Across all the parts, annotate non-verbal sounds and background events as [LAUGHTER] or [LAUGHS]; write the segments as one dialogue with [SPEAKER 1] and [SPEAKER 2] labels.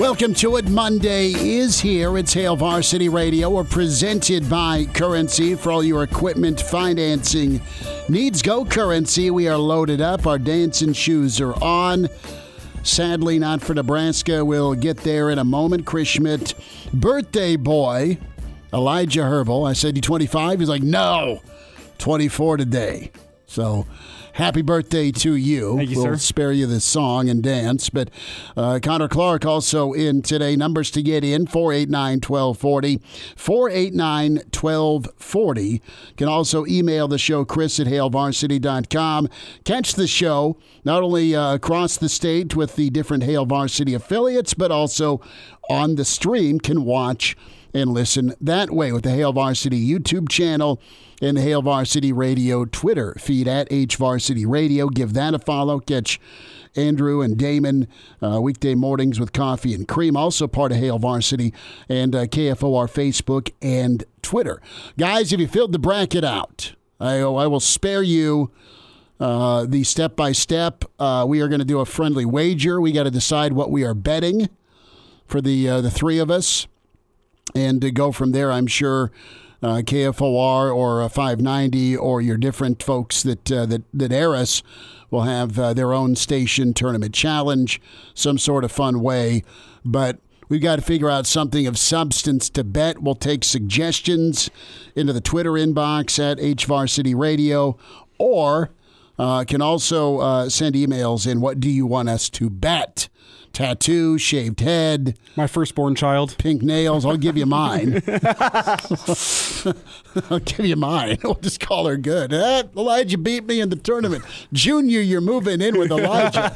[SPEAKER 1] Welcome to it. Monday is here. It's Hail Varsity Radio. We're presented by Currency for all your equipment financing needs. Go Currency. We are loaded up. Our dancing shoes are on. Sadly, not for Nebraska. We'll get there in a moment. Chris Schmidt, birthday boy, Elijah Herbal. I said, You 25? He's like, No, 24 today. So happy birthday to you.
[SPEAKER 2] Thank you,
[SPEAKER 1] we'll
[SPEAKER 2] sir.
[SPEAKER 1] spare you the song and dance. But uh, Connor Clark also in today. Numbers to get in 489 1240. 489 1240. Can also email the show, chris at hailvarsity.com. Catch the show not only uh, across the state with the different Hail Varsity affiliates, but also on the stream. Can watch and listen that way with the Hail Varsity YouTube channel and the Hail Varsity Radio Twitter feed at H Varsity Radio. Give that a follow. Catch Andrew and Damon uh, weekday mornings with coffee and cream. Also part of Hail Varsity and uh, KFOR Facebook and Twitter. Guys, if you filled the bracket out, I, I will spare you. Uh, the step by step, we are going to do a friendly wager. We got to decide what we are betting for the uh, the three of us, and to go from there. I'm sure uh, KFOR or uh, 590 or your different folks that uh, that that air us will have uh, their own station tournament challenge, some sort of fun way, but. We've got to figure out something of substance to bet. We'll take suggestions into the Twitter inbox at HVarsity Radio or uh, can also uh, send emails in. What do you want us to bet? Tattoo, shaved head,
[SPEAKER 2] My firstborn child.
[SPEAKER 1] pink nails. I'll give you mine. [LAUGHS] [LAUGHS] I'll give you mine. [LAUGHS] We'll just call her good. Eh, Elijah beat me in the tournament. Junior, you're moving in with Elijah.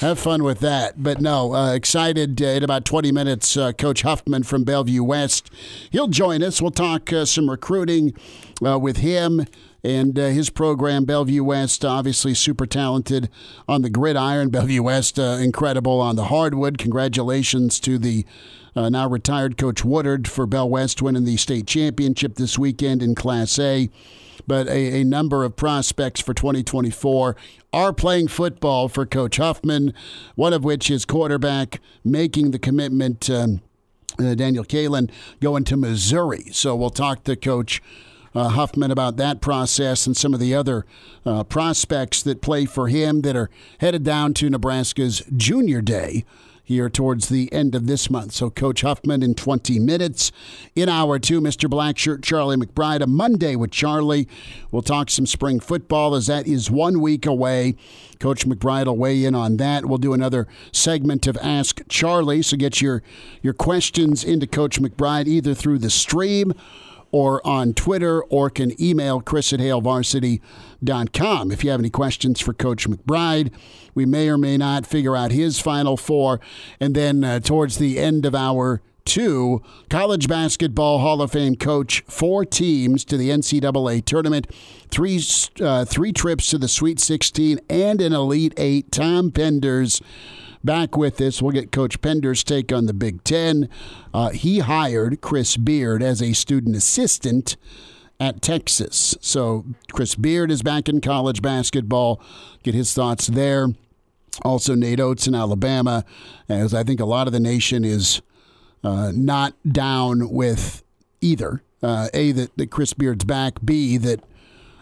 [SPEAKER 1] Have fun with that. But no, uh, excited uh, in about 20 minutes. Uh, Coach Huffman from Bellevue West. He'll join us. We'll talk uh, some recruiting uh, with him and uh, his program, Bellevue West, obviously super talented on the gridiron. [LAUGHS] Bellevue West, uh, incredible on the hardwood. Congratulations to the uh, now retired Coach Woodard for Bell West winning the state championship this weekend in Class A. But a, a number of prospects for 2024 are playing football for Coach Huffman, one of which is quarterback making the commitment. Um, uh, Daniel Kaelin going to Missouri. So we'll talk to Coach uh, Huffman about that process and some of the other uh, prospects that play for him that are headed down to Nebraska's Junior Day here towards the end of this month. So, Coach Huffman in 20 minutes. In hour two, Mr. Blackshirt, Charlie McBride. A Monday with Charlie. We'll talk some spring football as that is one week away. Coach McBride will weigh in on that. We'll do another segment of Ask Charlie. So, get your, your questions into Coach McBride either through the stream or on Twitter or can email chris at hailvarsity.com. If you have any questions for Coach McBride, we may or may not figure out his final four. And then uh, towards the end of our two, college basketball Hall of Fame coach, four teams to the NCAA tournament, three, uh, three trips to the Sweet 16 and an Elite Eight. Tom Penders back with us. We'll get Coach Pender's take on the Big Ten. Uh, he hired Chris Beard as a student assistant at Texas. So Chris Beard is back in college basketball. Get his thoughts there. Also, Nate Oats in Alabama, as I think a lot of the nation is uh, not down with either. Uh, a, that, that Chris Beard's back. B, that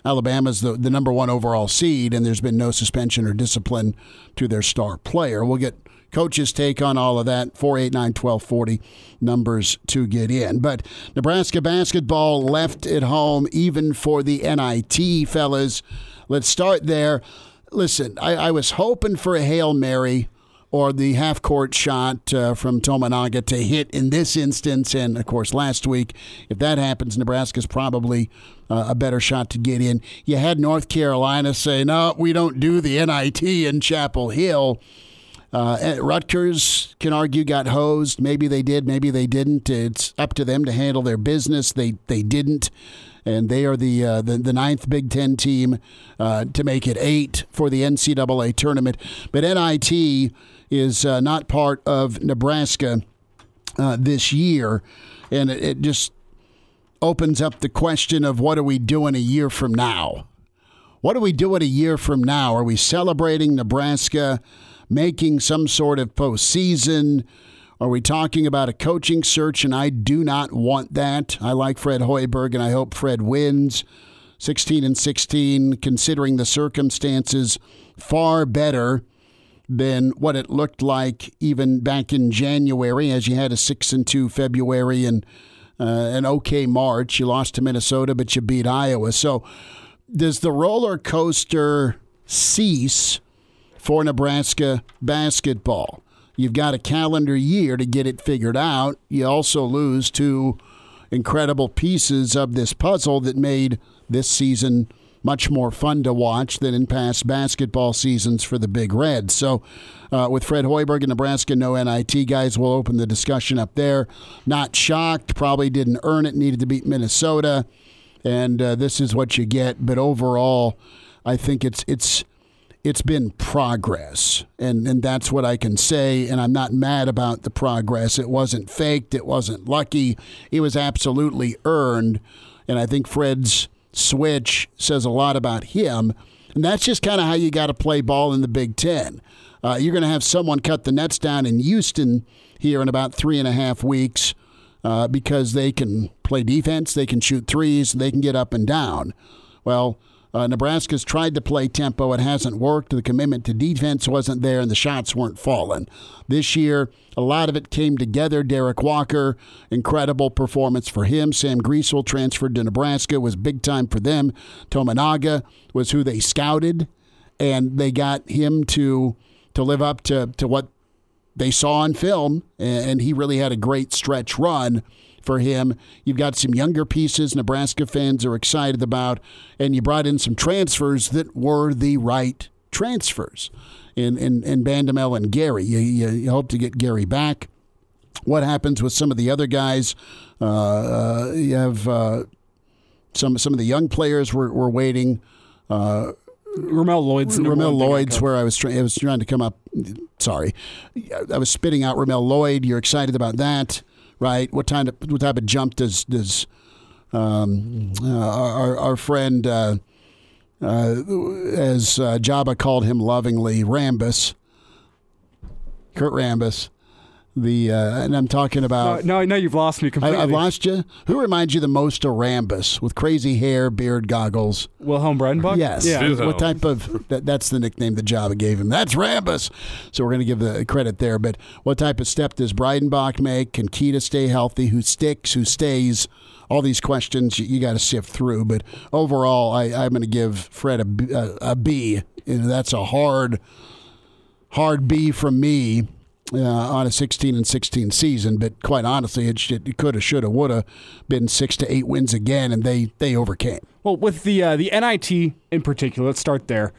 [SPEAKER 1] Alabama's the, the number one overall seed, and there's been no suspension or discipline to their star player. We'll get coach's take on all of that. 489 1240 numbers to get in. But Nebraska basketball left at home even for the NIT, fellas. Let's start there. Listen, I, I was hoping for a Hail Mary or the half court shot uh, from Tominaga to hit in this instance. And of course, last week, if that happens, Nebraska's probably uh, a better shot to get in. You had North Carolina say, no, we don't do the NIT in Chapel Hill. Uh, Rutgers can argue got hosed. Maybe they did, maybe they didn't. It's up to them to handle their business. They they didn't, and they are the uh, the, the ninth Big Ten team uh, to make it eight for the NCAA tournament. But NIT is uh, not part of Nebraska uh, this year, and it, it just opens up the question of what are we doing a year from now? What are we doing a year from now? Are we celebrating Nebraska making some sort of postseason? Are we talking about a coaching search? And I do not want that. I like Fred Hoiberg, and I hope Fred wins. 16 and 16, considering the circumstances, far better than what it looked like even back in January, as you had a 6 and 2 February and uh, an okay March. You lost to Minnesota, but you beat Iowa. So, does the roller coaster cease for Nebraska basketball? You've got a calendar year to get it figured out. You also lose two incredible pieces of this puzzle that made this season much more fun to watch than in past basketball seasons for the Big Red. So, uh, with Fred Hoiberg in Nebraska, no NIT guys, will open the discussion up there. Not shocked, probably didn't earn it, needed to beat Minnesota, and uh, this is what you get. But overall, I think it's it's it's been progress, and and that's what I can say. And I'm not mad about the progress. It wasn't faked. It wasn't lucky. It was absolutely earned. And I think Fred's switch says a lot about him. And that's just kind of how you got to play ball in the Big Ten. Uh, you're going to have someone cut the nets down in Houston here in about three and a half weeks uh, because they can play defense, they can shoot threes, they can get up and down. Well, uh, Nebraska's tried to play tempo. It hasn't worked. The commitment to defense wasn't there, and the shots weren't falling. This year, a lot of it came together. Derek Walker, incredible performance for him. Sam Griesel transferred to Nebraska, was big time for them. Tominaga was who they scouted, and they got him to to live up to, to what they saw on film, and he really had a great stretch run for him. You've got some younger pieces Nebraska fans are excited about, and you brought in some transfers that were the right transfers in, in, in Bandoumel and Gary. You, you, you hope to get Gary back. What happens with some of the other guys? Uh, uh, you have uh, some some of the young players were, were waiting. Uh,
[SPEAKER 2] Ramel Lloyd's
[SPEAKER 1] Ramel Lloyd's where I was trying I was trying to come up sorry. I was spitting out Ramel Lloyd. You're excited about that right? What kind of what type of jump does does um, uh, our our friend uh, uh, as uh, Jabba called him lovingly Rambis, Kurt Rambis. The uh, and I'm talking about.
[SPEAKER 2] No, no, you've lost me completely. I,
[SPEAKER 1] have lost you. Who reminds you the most of Rambis with crazy hair, beard, goggles?
[SPEAKER 2] Wilhelm Breidenbach.
[SPEAKER 1] Yes. Yeah. What type of? That, that's the nickname that Java gave him. That's Rambis. So we're going to give the credit there. But what type of step does Breidenbach make? Can Keita stay healthy? Who sticks? Who stays? All these questions you, you got to sift through. But overall, I, am going to give Fred a, a, a B. You know, that's a hard, hard B from me uh, on a 16 and 16 season. But quite honestly, it, it could have, should have, would have been six to eight wins again, and they they overcame.
[SPEAKER 2] Well, with the uh, the NIT in particular, let's start there.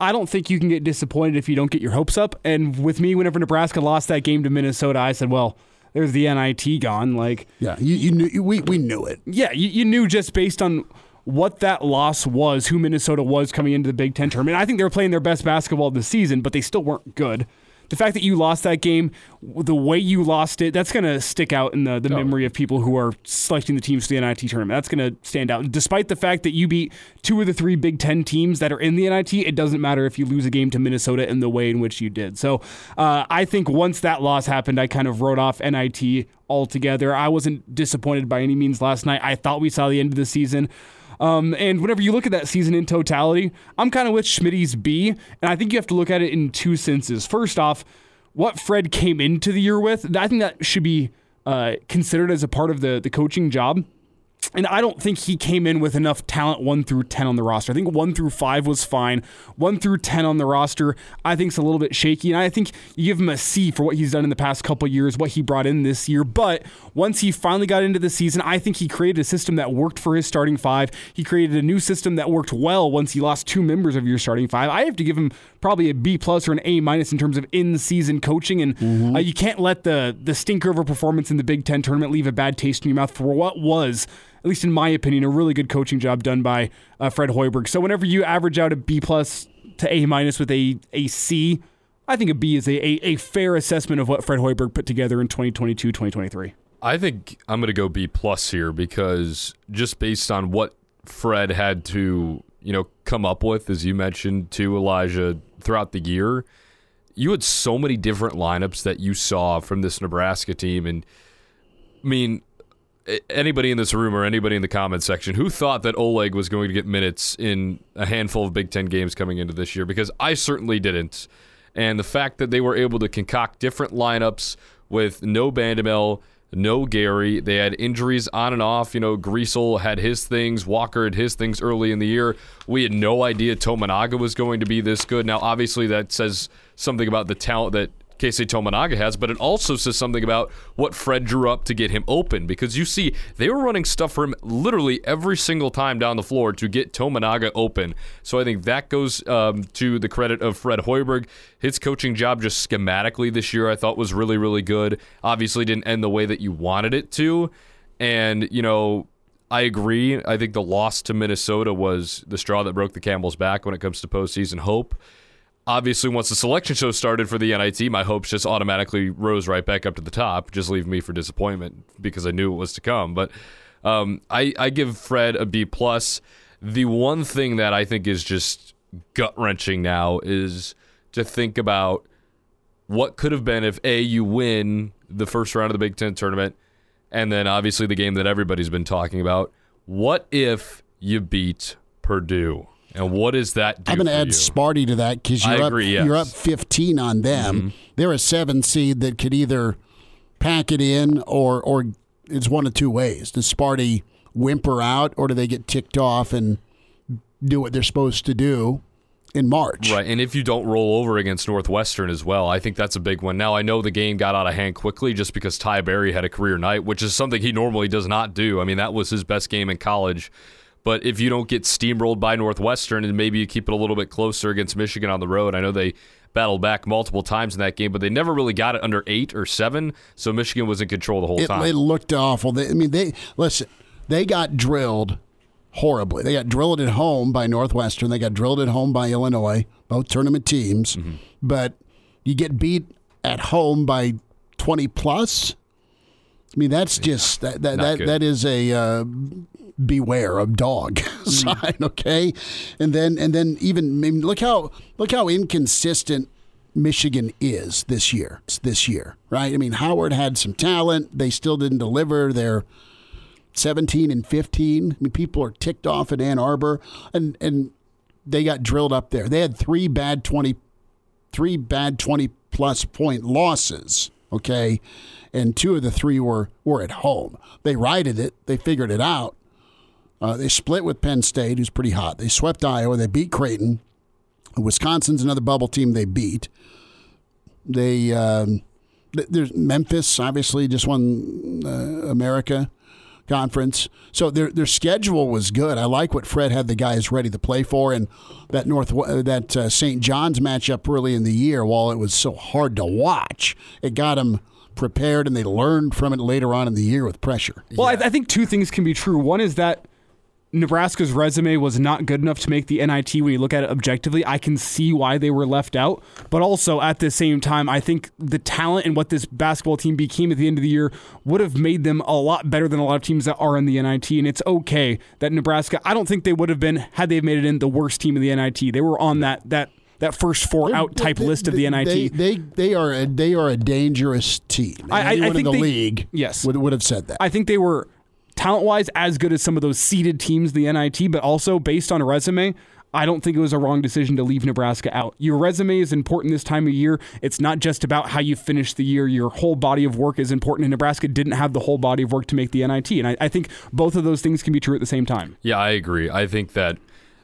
[SPEAKER 2] I don't think you can get disappointed if you don't get your hopes up. And with me, whenever Nebraska lost that game to Minnesota, I said, well. There's the NIT gone. Like,
[SPEAKER 1] yeah, you, you knew we, we knew it.
[SPEAKER 2] Yeah, you, you knew just based on what that loss was, who Minnesota was coming into the Big Ten tournament. I think they were playing their best basketball this season, but they still weren't good the fact that you lost that game, the way you lost it, that's going to stick out in the, the oh. memory of people who are selecting the teams for the NIT tournament. That's going to stand out. Despite the fact that you beat two of the three Big Ten teams that are in the NIT, it doesn't matter if you lose a game to Minnesota in the way in which you did. So uh, I think once that loss happened, I kind of wrote off NIT altogether. I wasn't disappointed by any means last night. I thought we saw the end of the season. Um, and whenever you look at that season in totality, I'm kind of with Schmidt's B, and I think you have to look at it in two senses. First off, what Fred came into the year with, I think that should be uh, considered as a part of the the coaching job. And I don't think he came in with enough talent one through 10 on the roster. I think one through five was fine. One through 10 on the roster, I think is a little bit shaky. And I think you give him a C for what he's done in the past couple years, what he brought in this year. But once he finally got into the season, I think he created a system that worked for his starting five. He created a new system that worked well once he lost two members of your starting five. I have to give him probably a B plus or an A minus in terms of in season coaching. And mm-hmm. uh, you can't let the, the stinker of a performance in the Big Ten tournament leave a bad taste in your mouth for what was at least in my opinion, a really good coaching job done by uh, Fred Hoiberg. So whenever you average out a B plus to A minus with a, a C, I think a B is a, a, a fair assessment of what Fred Hoiberg put together in 2022 2023.
[SPEAKER 3] I think I'm going to go B plus here because just based on what Fred had to, you know, come up with, as you mentioned to Elijah throughout the year, you had so many different lineups that you saw from this Nebraska team. And I mean, anybody in this room or anybody in the comment section who thought that Oleg was going to get minutes in a handful of Big Ten games coming into this year because I certainly didn't. And the fact that they were able to concoct different lineups with no Bandoumel, no Gary. They had injuries on and off. You know, Griesel had his things, Walker had his things early in the year. We had no idea Tominaga was going to be this good. Now, obviously, that says something about the talent that Keisei Tominaga has, but it also says something about what Fred drew up to get him open because you see they were running stuff for him literally every single time down the floor to get Tominaga open. So I think that goes um, to the credit of Fred Hoiberg. His coaching job just schematically this year I thought was really, really good. Obviously didn't end the way that you wanted it to. And, you know, I agree. I think the loss to Minnesota was the straw that broke the camel's back when it comes to postseason hope obviously once the selection show started for the NIT, my hopes just automatically rose right back up to the top, just leaving me for disappointment because I knew it was to come. But um, I, I give Fred a B plus. The one thing that I think is just gut wrenching now is to think about what could have been if a you win the first round of the Big Ten tournament, and then obviously the game that everybody's been talking about. What if you beat Purdue? And what is that do?
[SPEAKER 1] I'm going to add
[SPEAKER 3] you?
[SPEAKER 1] Sparty to that because you're, up,
[SPEAKER 3] yes.
[SPEAKER 1] you're up 15 on them. Mm-hmm. They're a seven seed that could either pack it in or or it's one of two ways. Does Sparty whimper out or do they get ticked off and do what they're supposed to do? in March.
[SPEAKER 3] Right. And if you don't roll over against Northwestern as well, I think that's a big one. Now, I know the game got out of hand quickly just because Ty Berry had a career night, which is something he normally does not do. I mean, that was his best game in college. But if you don't get steamrolled by Northwestern and maybe you keep it a little bit closer against Michigan on the road, I know they battled back multiple times in that game, but they never really got it under eight or seven. So Michigan was in control the whole
[SPEAKER 1] it,
[SPEAKER 3] time.
[SPEAKER 1] It looked awful. They, I mean, they listen. They got drilled horribly. They got drilled at home by Northwestern. They got drilled at home by Illinois, both tournament teams. Mm-hmm. But you get beat at home by twenty plus. I mean, that's just that that that, that is a uh, beware of dog [LAUGHS] sign, mm. okay? And then and then even I mean, look how look how inconsistent Michigan is this year. This year, right? I mean, Howard had some talent. They still didn't deliver. They're 17 and 15. I mean, people are ticked off at Ann Arbor, and and they got drilled up there. They had three bad 20, three bad 20 plus point losses. Okay, and two of the three were were at home. They righted it. They figured it out. Uh, they split with Penn State, who's pretty hot. They swept Iowa. They beat Creighton. Wisconsin's another bubble team they beat. They um, there's Memphis, obviously, just won uh, America conference. So their their schedule was good. I like what Fred had the guys ready to play for, and that North that uh, St. John's matchup early in the year, while it was so hard to watch, it got them prepared, and they learned from it later on in the year with pressure.
[SPEAKER 2] Well, yeah. I, I think two things can be true. One is that Nebraska's resume was not good enough to make the NIT when you look at it objectively. I can see why they were left out. But also at the same time, I think the talent and what this basketball team became at the end of the year would have made them a lot better than a lot of teams that are in the NIT. And it's okay that Nebraska, I don't think they would have been, had they made it in, the worst team of the NIT. They were on that that that first 4 out type they, list of the NIT.
[SPEAKER 1] They, they they are a, they are a dangerous team. I, I, I think in the they, league
[SPEAKER 2] yes.
[SPEAKER 1] would, would have said that.
[SPEAKER 2] I think they were talent wise as good as some of those seeded teams, the NIT, but also based on a resume, I don't think it was a wrong decision to leave Nebraska out. Your resume is important this time of year. It's not just about how you finish the year. Your whole body of work is important, and Nebraska didn't have the whole body of work to make the NIT. And I, I think both of those things can be true at the same time.
[SPEAKER 3] Yeah, I agree. I think that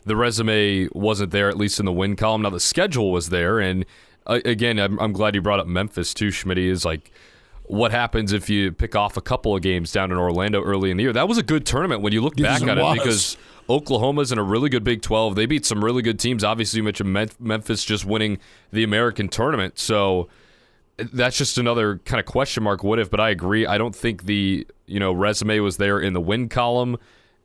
[SPEAKER 3] the resume wasn't there, at least in the win column. Now, the schedule was there. And uh, again, I'm, I'm glad you brought up Memphis, too, Schmidt. Is like, what happens if you pick off a couple of games down in Orlando early in the year? That was a good tournament when you look back
[SPEAKER 1] it
[SPEAKER 3] at it because Oklahoma's in a really good Big 12. They beat some really good teams. Obviously, you mentioned Memphis just winning the American tournament. So that's just another kind of question mark what if but i agree i don't think the you know resume was there in the win column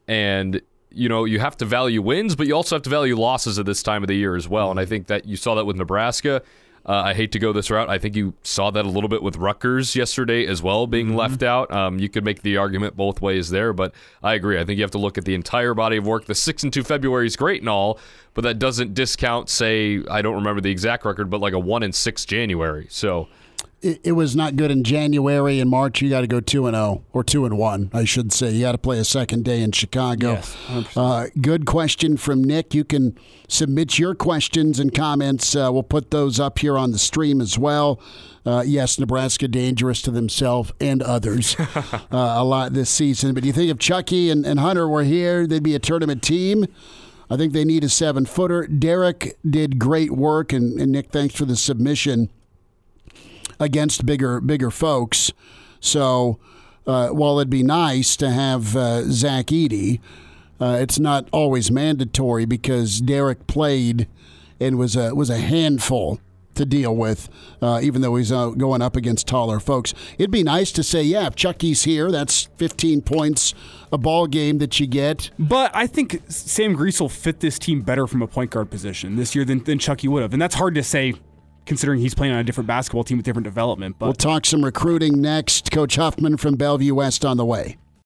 [SPEAKER 3] and you know you have to value wins but you also have to value losses at this time of the year as well and i think that you saw that with nebraska uh, I hate to go this route. I think you saw that a little bit with Rutgers yesterday as well, being left out. Um, you could make the argument both ways there, but I agree. I think you have to look at the entire body of work. The six and two February is great and all, but that doesn't discount, say, I don't remember the exact record, but like a one and six January. So
[SPEAKER 1] it, it was not good in January and March. You got to go two and zero or two and one, I should say. You got to play a second day in Chicago.
[SPEAKER 2] Yes,
[SPEAKER 1] uh, good question from Nick. You can submit your questions and comments. Uh, we'll put those up here on the stream as well. Uh, yes, Nebraska dangerous to themselves and others [LAUGHS] uh, a lot this season. But do you think if Chucky and, and Hunter were here, they'd be a tournament team? I think they need a seven footer. Derek did great work, and, and Nick, thanks for the submission against bigger bigger folks. So uh, while it'd be nice to have uh, Zach Edey, uh, it's not always mandatory because Derek played and was a was a handful to deal with, uh, even though he's uh, going up against taller folks. It'd be nice to say, yeah, if Chucky's here, that's 15 points a ball game that you get.
[SPEAKER 2] But I think Sam Griesel fit this team better from a point guard position this year than, than Chucky would have. And that's hard to say considering he's playing on a different basketball team with different development. But
[SPEAKER 1] We'll talk some recruiting next. Coach Huffman from Bellevue West on the way.